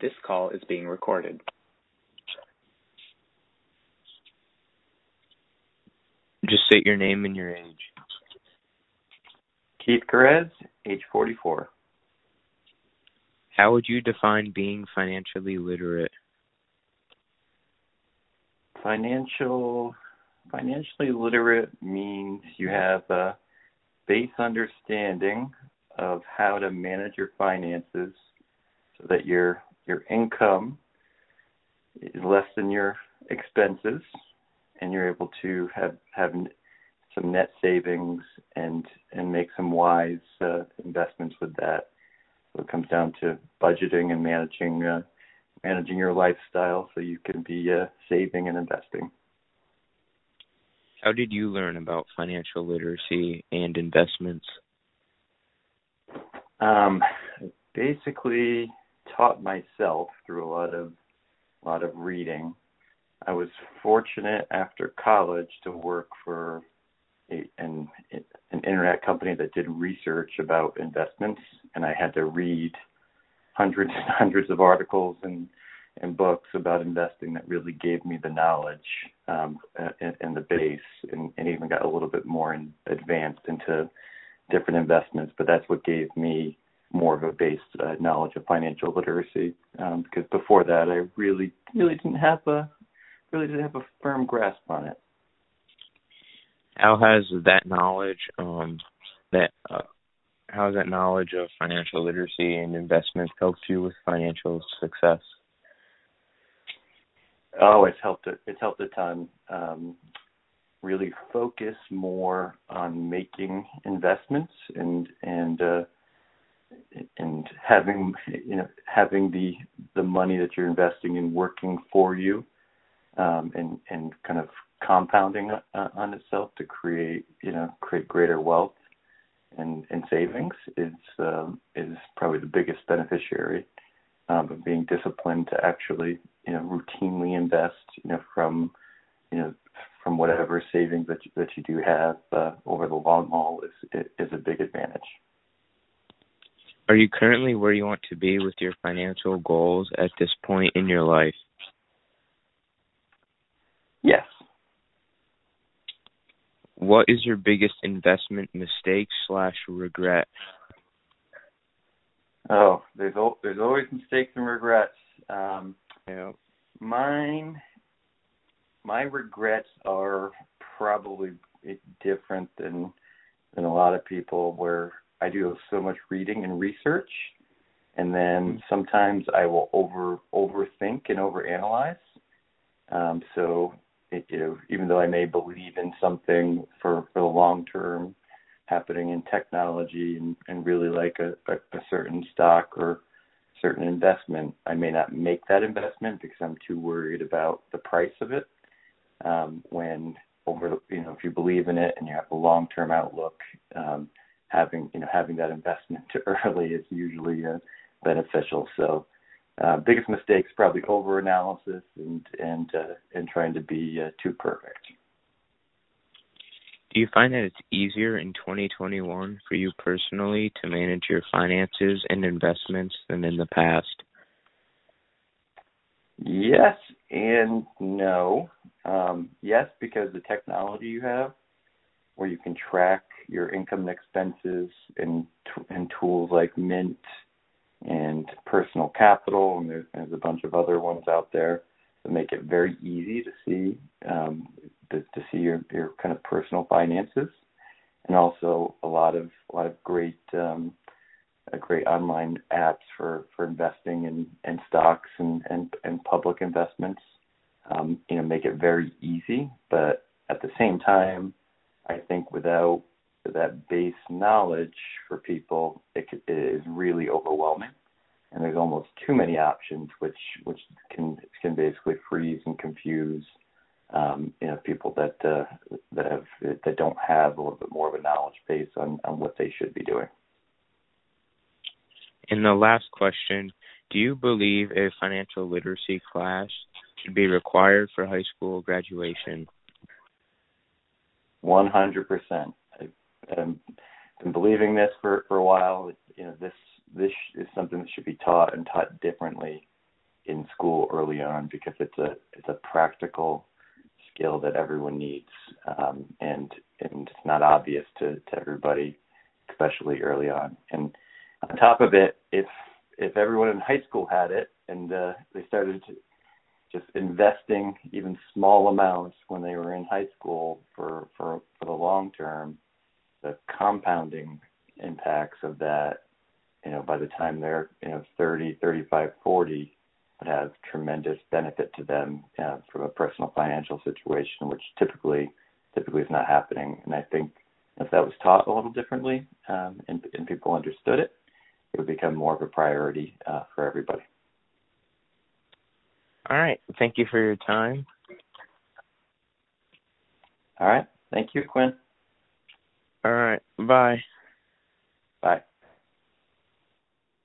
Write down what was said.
This call is being recorded. Just state your name and your age. Keith Perez, age 44. How would you define being financially literate? Financial financially literate means you have a base understanding of how to manage your finances so that your your income is less than your expenses and you're able to have have some net savings and and make some wise uh, investments with that. So it comes down to budgeting and managing uh, managing your lifestyle so you can be uh, saving and investing. How did you learn about financial literacy and investments? Um, basically taught myself through a lot of a lot of reading. I was fortunate after college to work for a, an an internet company that did research about investments, and I had to read hundreds and hundreds of articles and and books about investing that really gave me the knowledge um, and, and the base, and, and even got a little bit more in, advanced into different investments. But that's what gave me more of a base uh, knowledge of financial literacy. Um, because before that, I really, really didn't have a, really didn't have a firm grasp on it. How has that knowledge, um, that uh, how has that knowledge of financial literacy and investments helped you with financial success? Oh, it's helped. It, it's helped a ton. Um, really focus more on making investments and and uh, and having you know having the the money that you're investing in working for you um, and and kind of compounding on itself to create you know create greater wealth and and savings is um, is probably the biggest beneficiary um, of being disciplined to actually you know routinely invest you know from you know from whatever savings that you, that you do have uh, over the long haul is is a big advantage. Are you currently where you want to be with your financial goals at this point in your life? Yes. What is your biggest investment mistake slash regret? Oh, there's there's always mistakes and regrets. Um, yeah. Mine, my regrets are probably different than than a lot of people, where I do so much reading and research, and then mm-hmm. sometimes I will over overthink and overanalyze. Um, so, it, you know, even though I may believe in something for for the long term, happening in technology and, and really like a, a, a certain stock or certain investment, I may not make that investment because I'm too worried about the price of it. Um, when over, you know, if you believe in it and you have a long-term outlook, um, having, you know, having that investment too early is usually uh, beneficial. So, uh, biggest mistakes probably over-analysis and and uh, and trying to be uh, too perfect. Do you find that it's easier in 2021 for you personally to manage your finances and investments than in the past? Yes and no. Um, yes, because the technology you have, where you can track your income and expenses, and and tools like Mint and Personal Capital, and there's, there's a bunch of other ones out there that make it very easy to see um, to, to see your, your kind of personal finances, and also a lot of a lot of great um, great online apps for, for investing in, in stocks and, and, and public investments. Um, you know, make it very easy, but at the same time, I think without that base knowledge for people, it, is really overwhelming, and there's almost too many options, which which can can basically freeze and confuse um, you know, people that uh, that have that don't have a little bit more of a knowledge base on on what they should be doing. And the last question: Do you believe a financial literacy class should be required for high school graduation? One hundred percent. I've been believing this for for a while. You know, this this is something that should be taught and taught differently in school early on because it's a it's a practical skill that everyone needs um, and and it's not obvious to, to everybody, especially early on. And on top of it, if if everyone in high school had it and uh, they started to just investing even small amounts when they were in high school for for for the long term, the compounding impacts of that, you know, by the time they're you know 30, 35, 40, would have tremendous benefit to them uh, from a personal financial situation, which typically typically is not happening. And I think if that was taught a little differently um, and, and people understood it, it would become more of a priority uh, for everybody. All right. Thank you for your time. All right. Thank you, Quinn. All right. Bye.